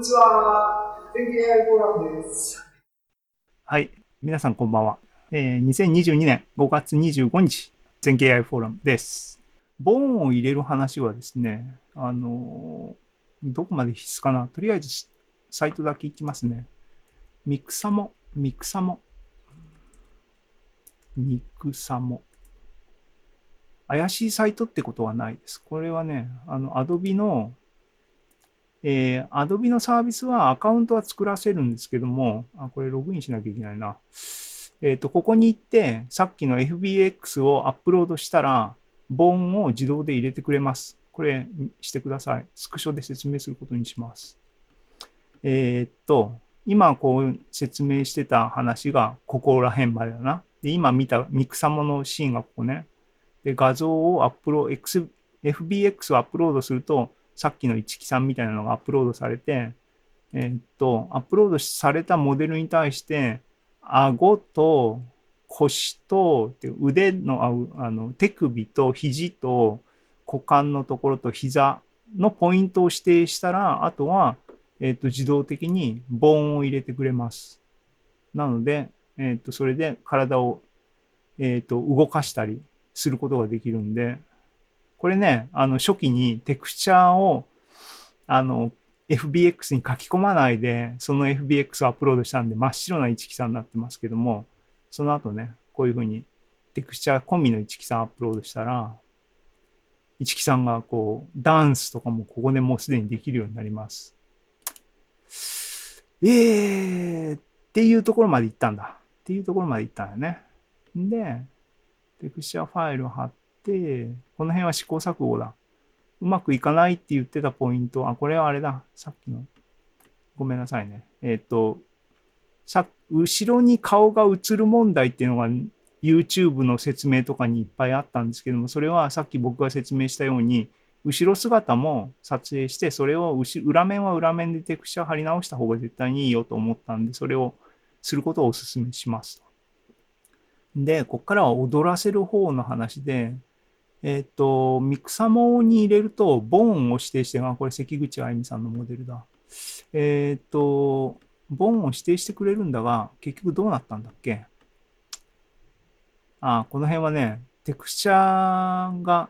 にちは。全景 AI フォーラムです。はい。皆さんこんばんは。えー、2022年5月25日、全景 AI フォーラムです。ボーンを入れる話はですね、あのー、どこまで必須かなとりあえずサイトだけ行きますね。 Mixamo、Mixamo、Mixamo。怪しいサイトってことはないです。これはね、あの、Adobe のえー、Adobe のサービスはアカウントは作らせるんですけども、あ、これログインしなきゃいけないな。えっ、ー、と、ここに行って、さっきの FBX をアップロードしたら、ボンを自動で入れてくれます。これしてください。スクショで説明することにします。えっ、と、今こう説明してた話がここら辺までだな。で、今見たミクサモのシーンがここね。で、画像をアップロード、FBX をアップロードすると、さっきの一木さんみたいなのがアップロードされて、えー、っと、アップロードされたモデルに対して、顎と腰と腕のあの手首と肘と股間のところと膝のポイントを指定したら、あとは、えー、と自動的にボーンを入れてくれます。なので、えー、とそれで体を、えー、と動かしたりすることができるんで、これね、あの初期にテクスチャーをあの FBX に書き込まないで、その FBX をアップロードしたんで真っ白な一木さんになってますけども、その後ね、こういうふうにテクスチャー込みの一木さんアップロードしたら、一木さんがこう、ダンスとかもここでもうすでにできるようになります。えーっていうところまで行ったんだ。っていうところまで行ったんだよね。で、テクスチャーファイルを貼って、この辺は試行錯誤だ。うまくいかないって言ってたポイント、あ、これはあれだ。さっきの。ごめんなさいね。えっ、ー、と、さ、後ろに顔が映る問題っていうのが YouTube の説明とかにいっぱいあったんですけども、それはさっき僕が説明したように、後ろ姿も撮影して、それを裏面は裏面でテクスチャー貼り直した方が絶対にいいよと思ったんで、それをすることをお勧めします。で、ここからは踊らせる方の話で、えっ、と、ミクサモに入れると、ボーンを指定して、あ、これ関口あゆみさんのモデルだ。えっ、と、ボーンを指定してくれるんだが、結局どうなったんだっけ？あ、この辺はね、テクスチャーが、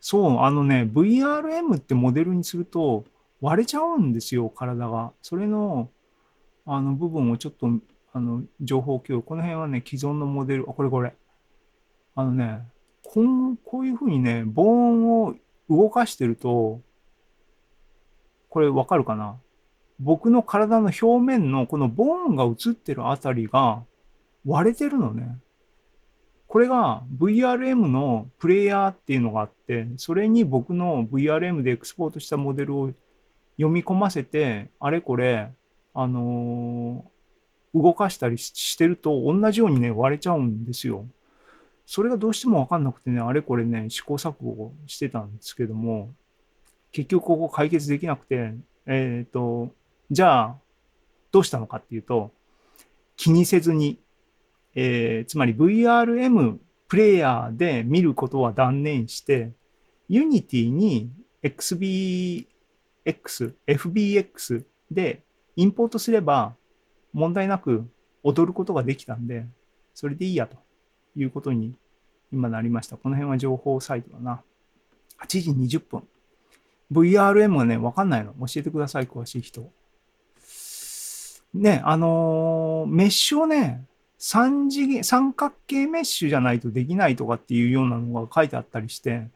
そう、あのね、VRM ってモデルにすると割れちゃうんですよ、体が。それの、あの部分をちょっと、あの、情報共有。この辺はね、既存のモデル、あ、これこれ。あのね、こんこういうふうにね、ボーンを動かしてると、これわかるかな？僕の体の表面のこのボーンが映ってるあたりが割れてるのね。これが VRM のプレイヤーっていうのがあって、それに僕の VRM でエクスポートしたモデルを読み込ませて、あれこれ、あのー、動かしたりしてると同じようにね、割れちゃうんですよ。それがどうしてもわかんなくてね、あれこれね、試行錯誤してたんですけども、結局ここ解決できなくて、えっ、ー、と、じゃあ、どうしたのかっていうと、気にせずに、えー、つまり VRM プレイヤーで見ることは断念して、Unity に XBX、FBX でインポートすれば問題なく踊ることができたんで、それでいいやと。いうことに今なりました。この辺は情報サイトだな。8時20分。VRM はね、わかんないの。教えてください、詳しい人。ね、あのー、メッシュをね、三次元、三角形メッシュじゃないとできないとかっていうようなのが書いてあったりして、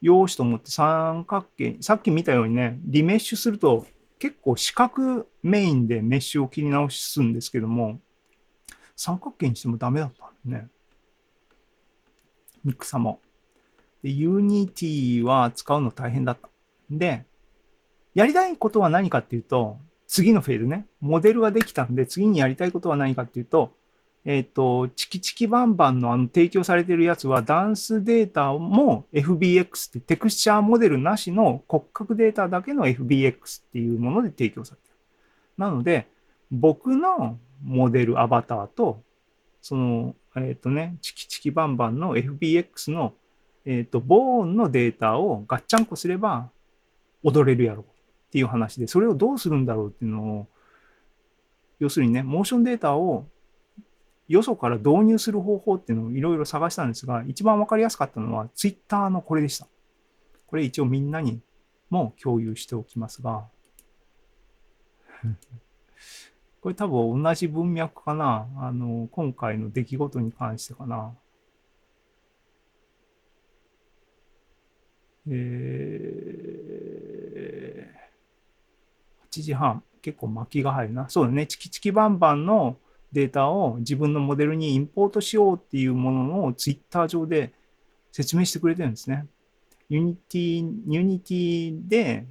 よーしと思って三角形、さっき見たようにね、リメッシュすると結構四角メインでメッシュを切り直すんですけども、三角形にしてもダメだったんね。ミクサも。で、Unity は使うの大変だった。で、やりたいことは何かっていうと、次のフェーズね、モデルができたんで、次にやりたいことは何かっていうと、えっ、ー、と、チキチキバンバンのあの提供されてるやつは、ダンスデータも FBX ってテクスチャーモデルなしの骨格データだけの FBX っていうもので提供されてる。なので、僕のモデルアバターと、そのえっ、ー、とね、チキチキバンバンの FBX の、えっ、ー、と、ボーンのデータをガッチャンコすれば踊れるやろっていう話で、それをどうするんだろうっていうのを、要するにね、モーションデータをよそから導入する方法っていうのをいろいろ探したんですが、一番わかりやすかったのは Twitter のこれでした。これ一応みんなにも共有しておきますが、これ多分同じ文脈かな。あの、今回の出来事に関してかな。えー、8時半。結構巻きが入るな。そうだね。チキチキバンバンのデータを自分のモデルにインポートしようっていうものをツイッター上で説明してくれてるんですね。 Unity、Unity で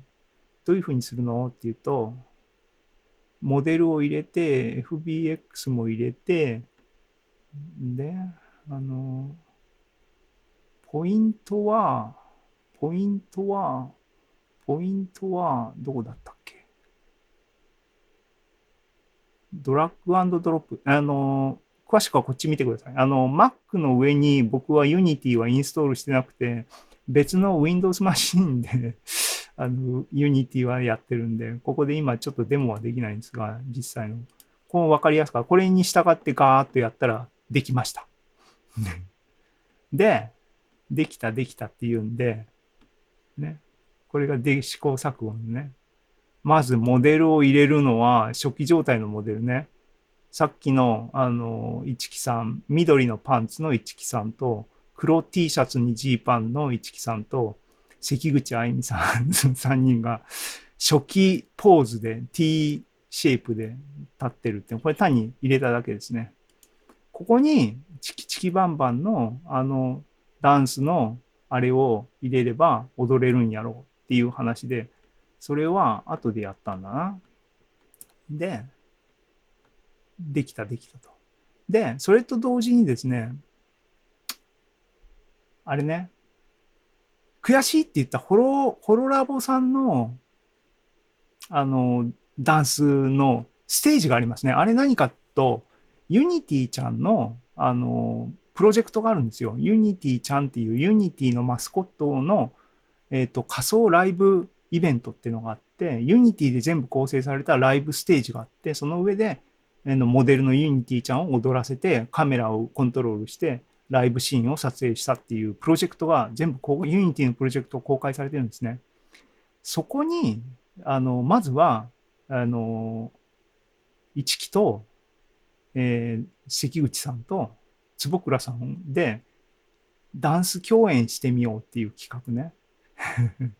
どういうふうにするの？っていうと、モデルを入れて、FBX も入れて、で、あの、ポイントは、ポイントは、ポイントは、どこだったっけ？ドラッグドロップ。あの、詳しくはこっち見てください。あの、Mac の上に僕は Unity はインストールしてなくて、別の Windows マシンであの、Unity はやってるんで、ここで今ちょっとデモはできないんですが、実際の。こう分かりやすかこれに従ってガーッとやったらできました。で、できたできたっていうんで、ね。これがで試行錯誤のね。まずモデルを入れるのは初期状態のモデルね。さっきの、あの、一木さん、緑のパンツの一木さんと、黒 T シャツにジーパンの一木さんと、関口あゆみさん 3人が初期ポーズで T シェイプで立ってるって、これ単に入れただけですね。ここにチキチキバンバンのあのダンスのあれを入れれば踊れるんやろうっていう話で、それは後でやったんだな。で、できたできたと。で、それと同時にですね、あれね、悔しいって言ったホロ、ホロラボさんの、あの、ダンスのステージがありますね。あれ何かと、ユニティちゃんの、あの、プロジェクトがあるんですよ。ユニティちゃんっていうユニティのマスコットの、えっ、ー、と、仮想ライブイベントっていうのがあって、 Unity で全部構成されたライブステージがあって、その上で、えのモデルのユニティちゃんを踊らせて、カメラをコントロールして、ライブシーンを撮影したっていうプロジェクトが全部こう、 Unity のプロジェクトを公開されてるんですね。そこに、あの、まずは、あの、一木と、えー、関口さんと坪倉さんでダンス共演してみようっていう企画ね。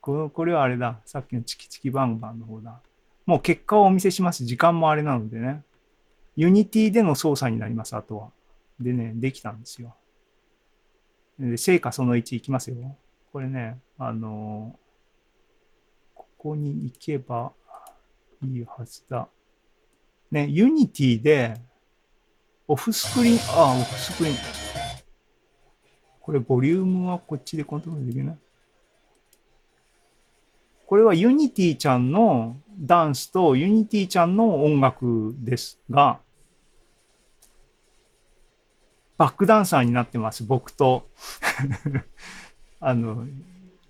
これはあれだ。さっきのチキチキバンバンの方だ。もう結果をお見せします。時間もあれなのでね。 Unity での操作になります、あとは。でね、できたんですよ。で、成果その1いきますよ。これね、あのここに行けばいいはずだ。ね、 Unity で、オフスクリーン、あ、オフスクリーン。これ、ボリュームはこっちでコントロールできない。これはユニティちゃんのダンスとユニティちゃんの音楽ですが、バックダンサーになってます、僕と。あの、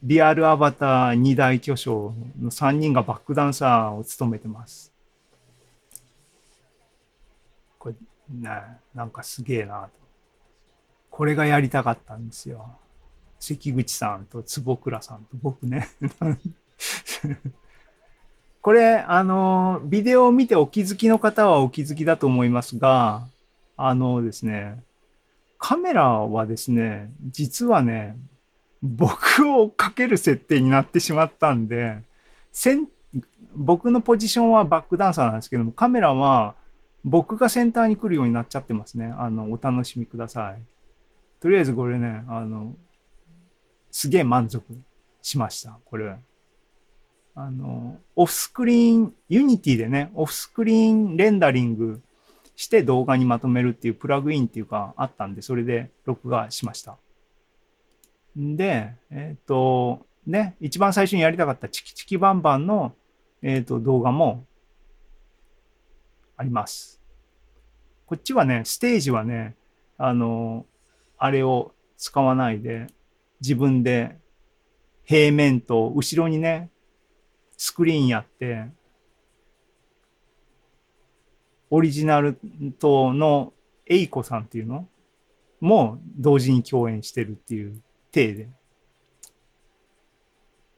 リアルアバター二大巨匠の3人がバックダンサーを務めてます。これ、ね、なんかすげえなと。これがやりたかったんですよ。関口さんと坪倉さんと僕ね。これ、あの、ビデオを見てお気づきの方はお気づきだと思いますが、あのですね、カメラはですね、実はね、僕をかける設定になってしまったんで、僕のポジションはバックダンサーなんですけども、カメラは僕がセンターに来るようになっちゃってますね。あの、お楽しみください。とりあえずこれね、あの、すげえ満足しました。これ。あの、オフスクリーン、 Unity でね、オフスクリーンレンダリングして動画にまとめるっていうプラグインっていうかあったんで、それで録画しました。で、えっ、ー、と、ね、一番最初にやりたかったチキチキバンバンの、えっ、ー、と動画もあります。こっちはね、ステージはね、あの、あれを使わないで、自分で平面と後ろにね、スクリーンやって、オリジナルとのエイコさんっていうの？も同時に共演してるっていう体で。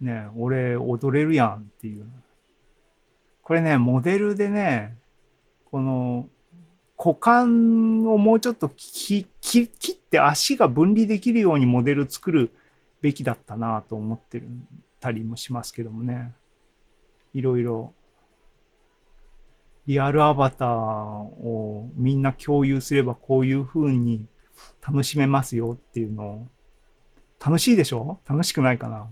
ね俺踊れるやんっていう。これね、モデルでね、この股間をもうちょっときき切って足が分離できるようにモデル作るべきだったなと思ってるたりもしますけどもね。いろいろ。リアルアバターをみんな共有すればこういう風に楽しめますよっていうのを。楽しいでしょ？楽しくないかな？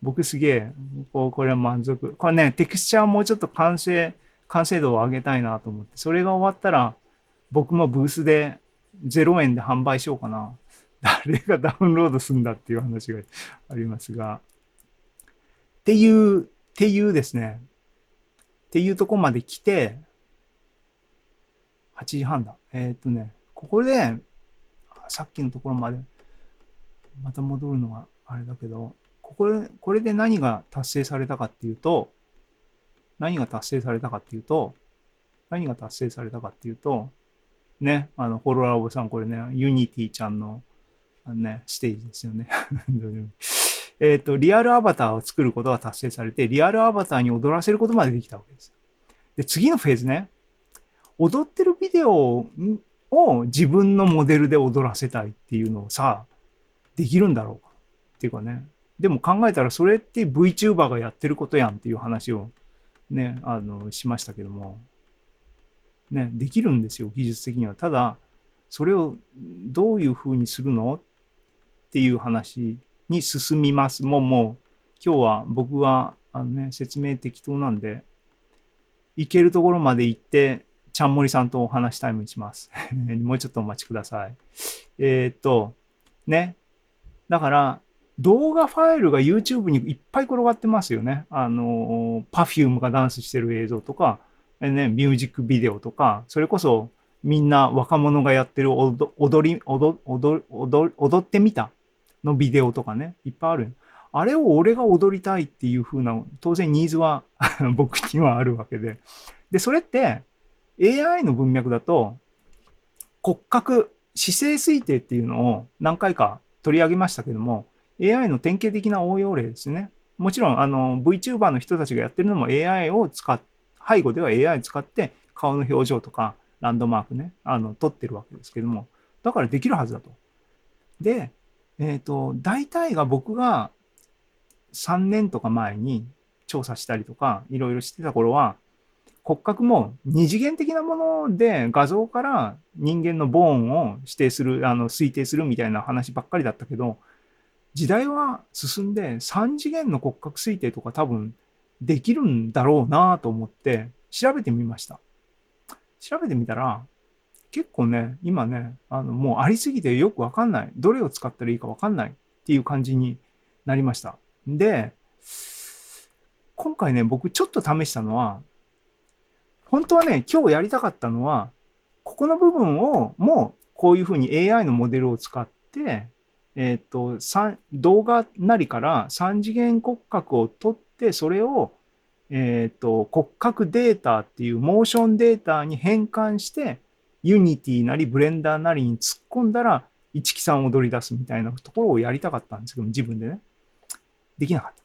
僕すげえ、ここれは満足。これね、テクスチャーもうちょっと完成、完成度を上げたいなと思って、それが終わったら、僕もブースで0円で販売しようかな。誰がダウンロードするんだっていう話がありますが。っていう、っていうですね。っていうとこまで来て、8時半だ。えーっとね、ここで、さっきのところまで、また戻るのがあれだけど、ここで、これで何が達成されたかっていうと、何が達成されたかっていうと、何が達成されたかっていうと、ね、あの、ホロラボさん、これね、ユニティちゃんの、あのね、ステージですよね。えっと、リアルアバターを作ることが達成されて、リアルアバターに踊らせることまでできたわけです。で、次のフェーズね、踊ってるビデオを自分のモデルで踊らせたいっていうのをさ、できるんだろうかっていうかね。でも考えたらそれって VTuber がやってることやんっていう話をね、あの、しましたけども。ね、できるんですよ、技術的には。ただ、それをどういうふうにするのっていう話に進みます。もうもう、今日は僕は、あのね、説明適当なんで、行けるところまで行って、ちゃんもりさんとお話タイムにします。もうちょっとお待ちください。えーっと、ね。だから、動画ファイルが YouTube にいっぱい転がってますよね。あの、Perfume がダンスしてる映像とか、ね、ミュージックビデオとか、それこそみんな若者がやってる踊踊り踊踊踊踊ってみたのビデオとかね、いっぱいある。あれを俺が踊りたいっていう風な、当然ニーズは 僕にはあるわけで。で、それって AI の文脈だと骨格、姿勢推定っていうのを何回か取り上げましたけども、AI の典型的な応用例ですね。もちろん、あの、VTuber の人たちがやってるのも AI を使っ、背後では AI を使って顔の表情とかランドマークね、あの、撮ってるわけですけども、だからできるはずだと。で、えっ、と、大体が僕が3年とか前に調査したりとか、いろいろしてた頃は、骨格も二次元的なもので画像から人間のボーンを指定する、あの、推定するみたいな話ばっかりだったけど、時代は進んで3次元の骨格推定とか多分できるんだろうなと思って調べてみました。調べてみたら結構ね、今ね、あのもうありすぎてよくわかんない。どれを使ったらいいかわかんないっていう感じになりました。で、今回ね、僕ちょっと試したのは、本当はね、今日やりたかったのは、ここの部分をもうこういうふうに AI のモデルを使って、えっ、と、動画なりから3次元骨格を取って、それを、えっ、と、骨格データっていうモーションデータに変換して、ユニティなりブレンダーなりに突っ込んだら、一木さんを踊り出すみたいなところをやりたかったんですけど、自分でね。できなかった。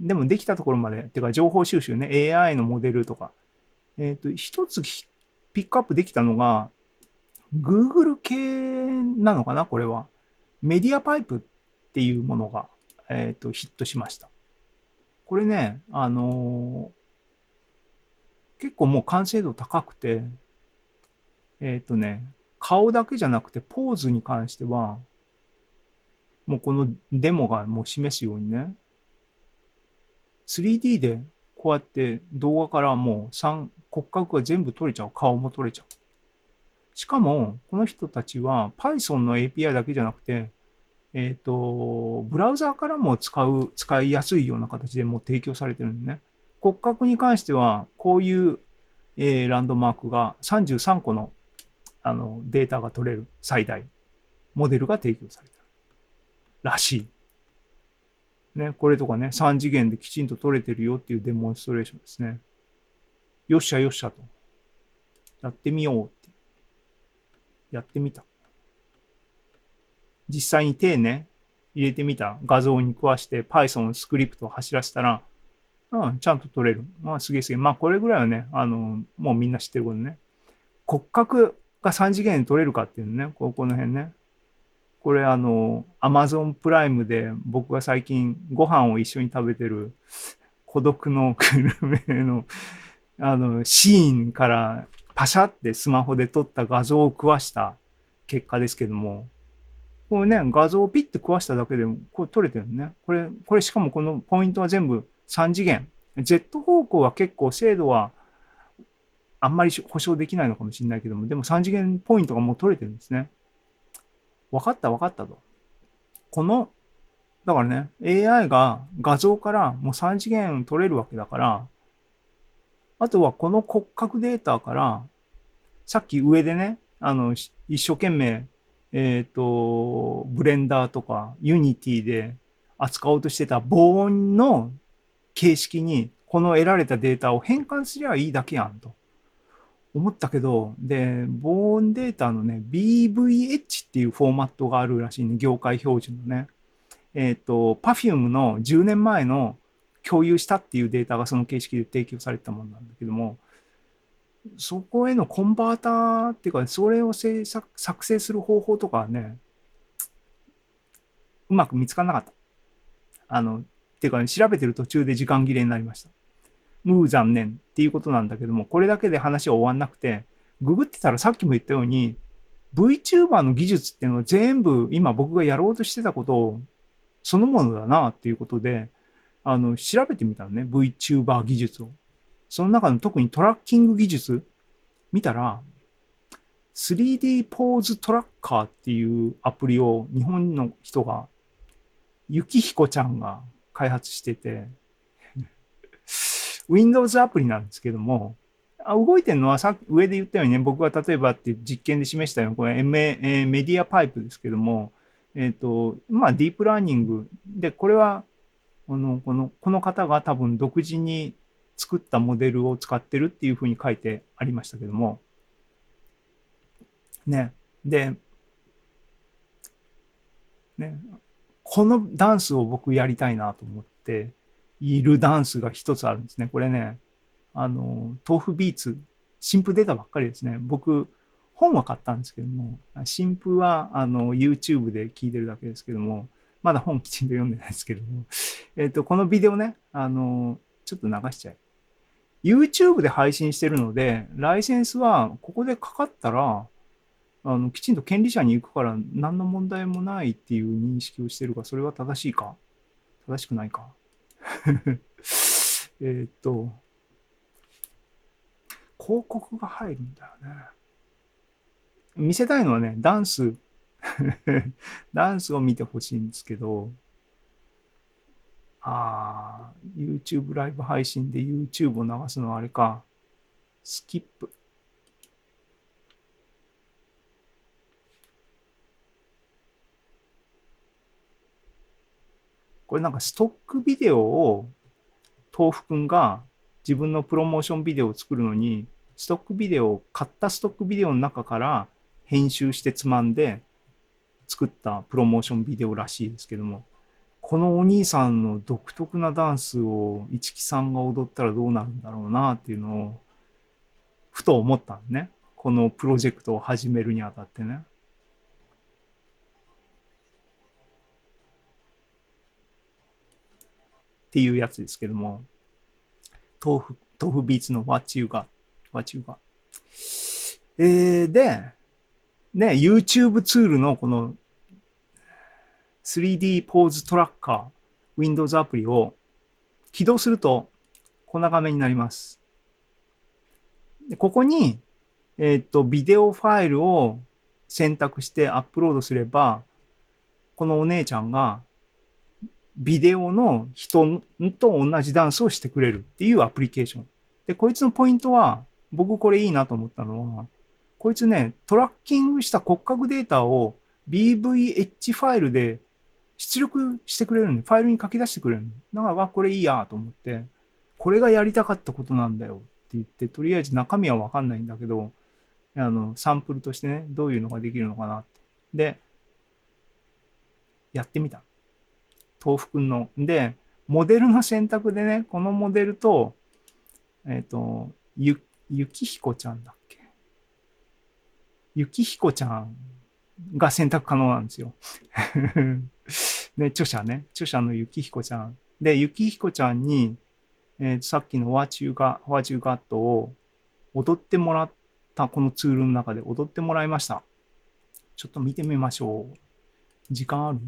でもできたところまで、てか情報収集ね、AI のモデルとか。えっ、と、一つピックアップできたのが、Google 系なのかな、これは。メディアパイプっていうものが、えっ、と、ヒットしました。これね、あのー結構もう完成度高くて、えっ、とね、顔だけじゃなくてポーズに関しては、もうこのデモがもう示すようにね、3D でこうやって動画からもう3骨格が全部取れちゃう。顔も取れちゃう。しかも、この人たちは Python の API だけじゃなくて、えっ、と、ブラウザーからも使う、使いやすいような形でもう提供されてるんでね。骨格に関しては、こういう、えーランドマークが33個のあのデータが取れる最大モデルが提供されてるらしい。ね、これとかね、3次元できちんと撮れてるよっていうデモンストレーションですね。よっしゃよっしゃと。やってみようって。やってみた。実際に手ね、入れてみた画像に詳して Python スクリプトを走らせたら、うん、ちゃんと撮れる。まあ、すげえすげえ。まあ、これぐらいはね、あの、もうみんな知ってることね。骨格が3次元で撮れるかっていうのね、ここの辺ね。これあの、アマゾンプライムで僕が最近ご飯を一緒に食べてる孤独のグルメのあの、シーンからパシャってスマホで撮った画像を食わした結果ですけども、これね、画像をピッて食わしただけでも、これ撮れてるね。これ、これしかもこのポイントは全部3次元。Z 方向は結構精度はあんまり保証できないのかもしれないけども、でも3次元ポイントがもう取れてるんですね。分かった分かったと。この、だからね、AI が画像からもう3次元取れるわけだから、あとはこの骨格データから、さっき上でね、あの、一生懸命、えっ、ー、と、ブレンダーとかユニティで扱おうとしてた防音の形式にこの得られたデータを変換すりゃいいだけやんと。思ったけど、で、防音データのね、BVH っていうフォーマットがあるらしいね、業界標準のね。えっ、ー、と、Perfume の10年前の共有したっていうデータがその形式で提供されたものなんだけども、そこへのコンバーターっていうか、それを制作作成する方法とかはね、うまく見つからなかった。あの、っていうか、ね、調べてる途中で時間切れになりました。むー残念っていうことなんだけども、これだけで話は終わんなくて、ググってたらさっきも言ったように、VTuber の技術っていうのは全部今僕がやろうとしてたことをそのものだなっていうことで、あの、調べてみたのね、VTuber 技術を。その中の特にトラッキング技術見たら、3D ポーズトラッカーっていうアプリを日本の人が、ゆきひこちゃんが開発してて、Windows アプリなんですけども、あ動いてるのはさ上で言ったようにね、僕が例えばって実験で示したような、これメ,、えメディアパイプですけども、えっ、ー、と、まあ、ディープラーニングで、これは、この、この、この方が多分独自に作ったモデルを使ってるっていうふうに書いてありましたけども、ね。で、ね、このダンスを僕やりたいなと思って、いるダンスが一つあるんですね。これね、あの、豆腐ビーツ、新譜出たばっかりですね。僕、本は買ったんですけども、新譜はあの YouTube で聞いてるだけですけども、まだ本きちんと読んでないですけども、えっ、と、このビデオね、あの、ちょっと流しちゃえ。YouTube で配信してるので、ライセンスはここでかかったら、あの、きちんと権利者に行くから何の問題もないっていう認識をしてるが、それは正しいか正しくないか えっと、広告が入るんだよね。見せたいのはね、ダンス ダンスを見てほしいんですけど、ああ、YouTube ライブ配信で YouTube を流すのはあれか。スキップ。これなんかストックビデオを豆腐くんが自分のプロモーションビデオを作るのに、ストックビデオを買ったストックビデオの中から編集してつまんで作ったプロモーションビデオらしいですけども、このお兄さんの独特なダンスを市木さんが踊ったらどうなるんだろうなっていうのを、ふと思ったんね。このプロジェクトを始めるにあたってね。っていうやつですけども、豆腐、豆腐ビーツの What You Got、What You Got。えー、で、ね、YouTube ツールのこの 3D ポーズトラッカー、Windows アプリを起動すると、こんな画面になります。でここに、えっ、ー、と、ビデオファイルを選択してアップロードすれば、このお姉ちゃんがビデオの人と同じダンスをしてくれるっていうアプリケーション。で、こいつのポイントは、僕これいいなと思ったのは、こいつね、トラッキングした骨格データを BVH ファイルで出力してくれるんで、ファイルに書き出してくれるだから、これいいやと思って、これがやりたかったことなんだよって言って、とりあえず中身はわかんないんだけど、あの、サンプルとしてね、どういうのができるのかなって。で、やってみた。豆腐くんの。で、モデルの選択でね、このモデルと、えっ、ー、と、ゆ、ゆきひこちゃんだっけ？ゆきひこちゃんが選択可能なんですよ。ね、著者ね。著者のゆきひこちゃん。で、ゆきひこちゃんに、えー、さっきのワーチューガ、ワーチューガットを踊ってもらったこのツールの中で踊ってもらいました。ちょっと見てみましょう。時間ある？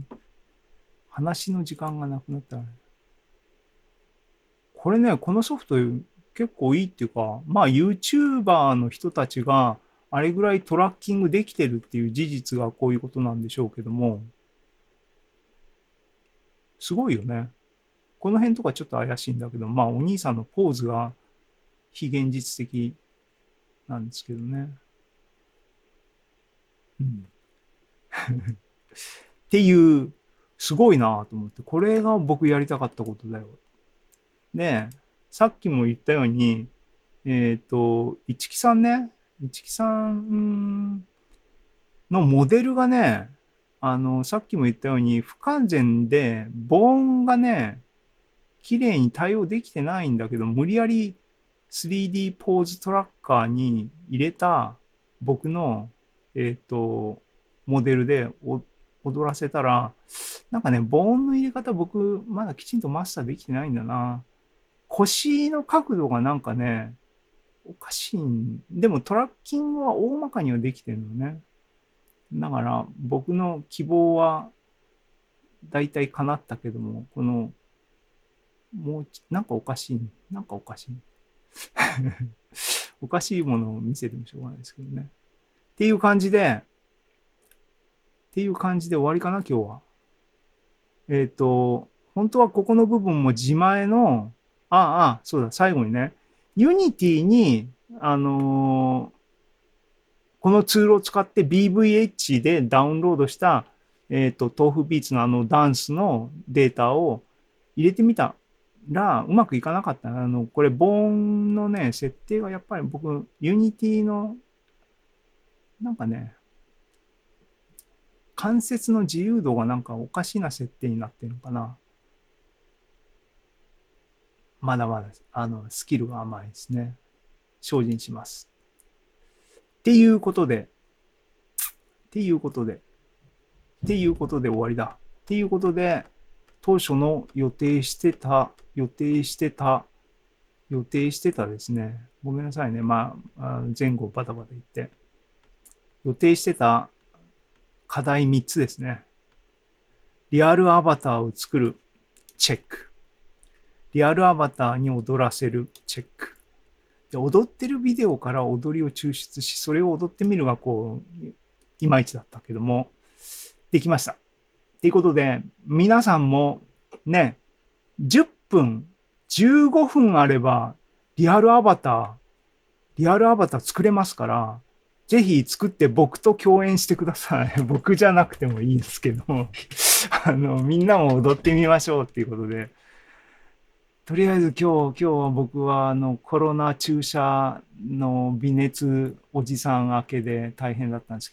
話の時間がなくなったら。これね、このソフト結構いいっていうか、まあ YouTuber の人たちがあれぐらいトラッキングできてるっていう事実がこういうことなんでしょうけども、すごいよね。この辺とかちょっと怪しいんだけど、まあお兄さんのポーズが非現実的なんですけどね。うん。っていう、すごいなと思って、これが僕やりたかったことだよ。で、さっきも言ったように、えっ、ー、と、市木さんね、市木さんのモデルがね、あの、さっきも言ったように不完全で、ボーンがね、綺麗に対応できてないんだけど、無理やり 3D ポーズトラッカーに入れた僕の、えっ、ー、と、モデルで踊らせたら、なんかね、ボーンの入れ方僕、まだきちんとマスターできてないんだな。腰の角度がなんかね、おかしいん。でもトラッキングは大まかにはできてるのね。だから僕の希望は大体叶ったけども、この、もう、なんかおかしい。なんかおかしい。おかしいものを見せてもしょうがないですけどね。っていう感じで、っていう感じで終わりかな、今日は。えっ、ー、と、本当はここの部分も自前の、ああ、あそうだ、最後にね、Unity に、あのー、このツールを使って BVH でダウンロードした、えっ、ー、と、豆腐ビーツのあのダンスのデータを入れてみたら、うまくいかなかった。あの、これ、ボーンのね、設定がやっぱり僕、Unity の、なんかね、関節の自由度がなんかおかしな設定になってるのかな。まだまだ、あの、スキルが甘いですね。精進します。っていうことで、っていうことで、っていうことで終わりだ。っていうことで、当初の予定してた、予定してた、予定してたですね。ごめんなさいね。まあ、前後バタバタ言って。予定してた課題3つですね。リアルアバターを作るチェック。リアルアバターに踊らせるチェック。で踊ってるビデオから踊りを抽出し、それを踊ってみるがこう、いまいちだったけども、できました。ということで、皆さんもね、10分、15分あれば、リアルアバター、リアルアバター作れますから、ぜひ作って僕と共演してください。僕じゃなくてもいいんですけど、あの、みんなも踊ってみましょうっていうことで、とりあえず今日、今日は僕はあのコロナ注射の微熱おじさん明けで大変だったんですけど、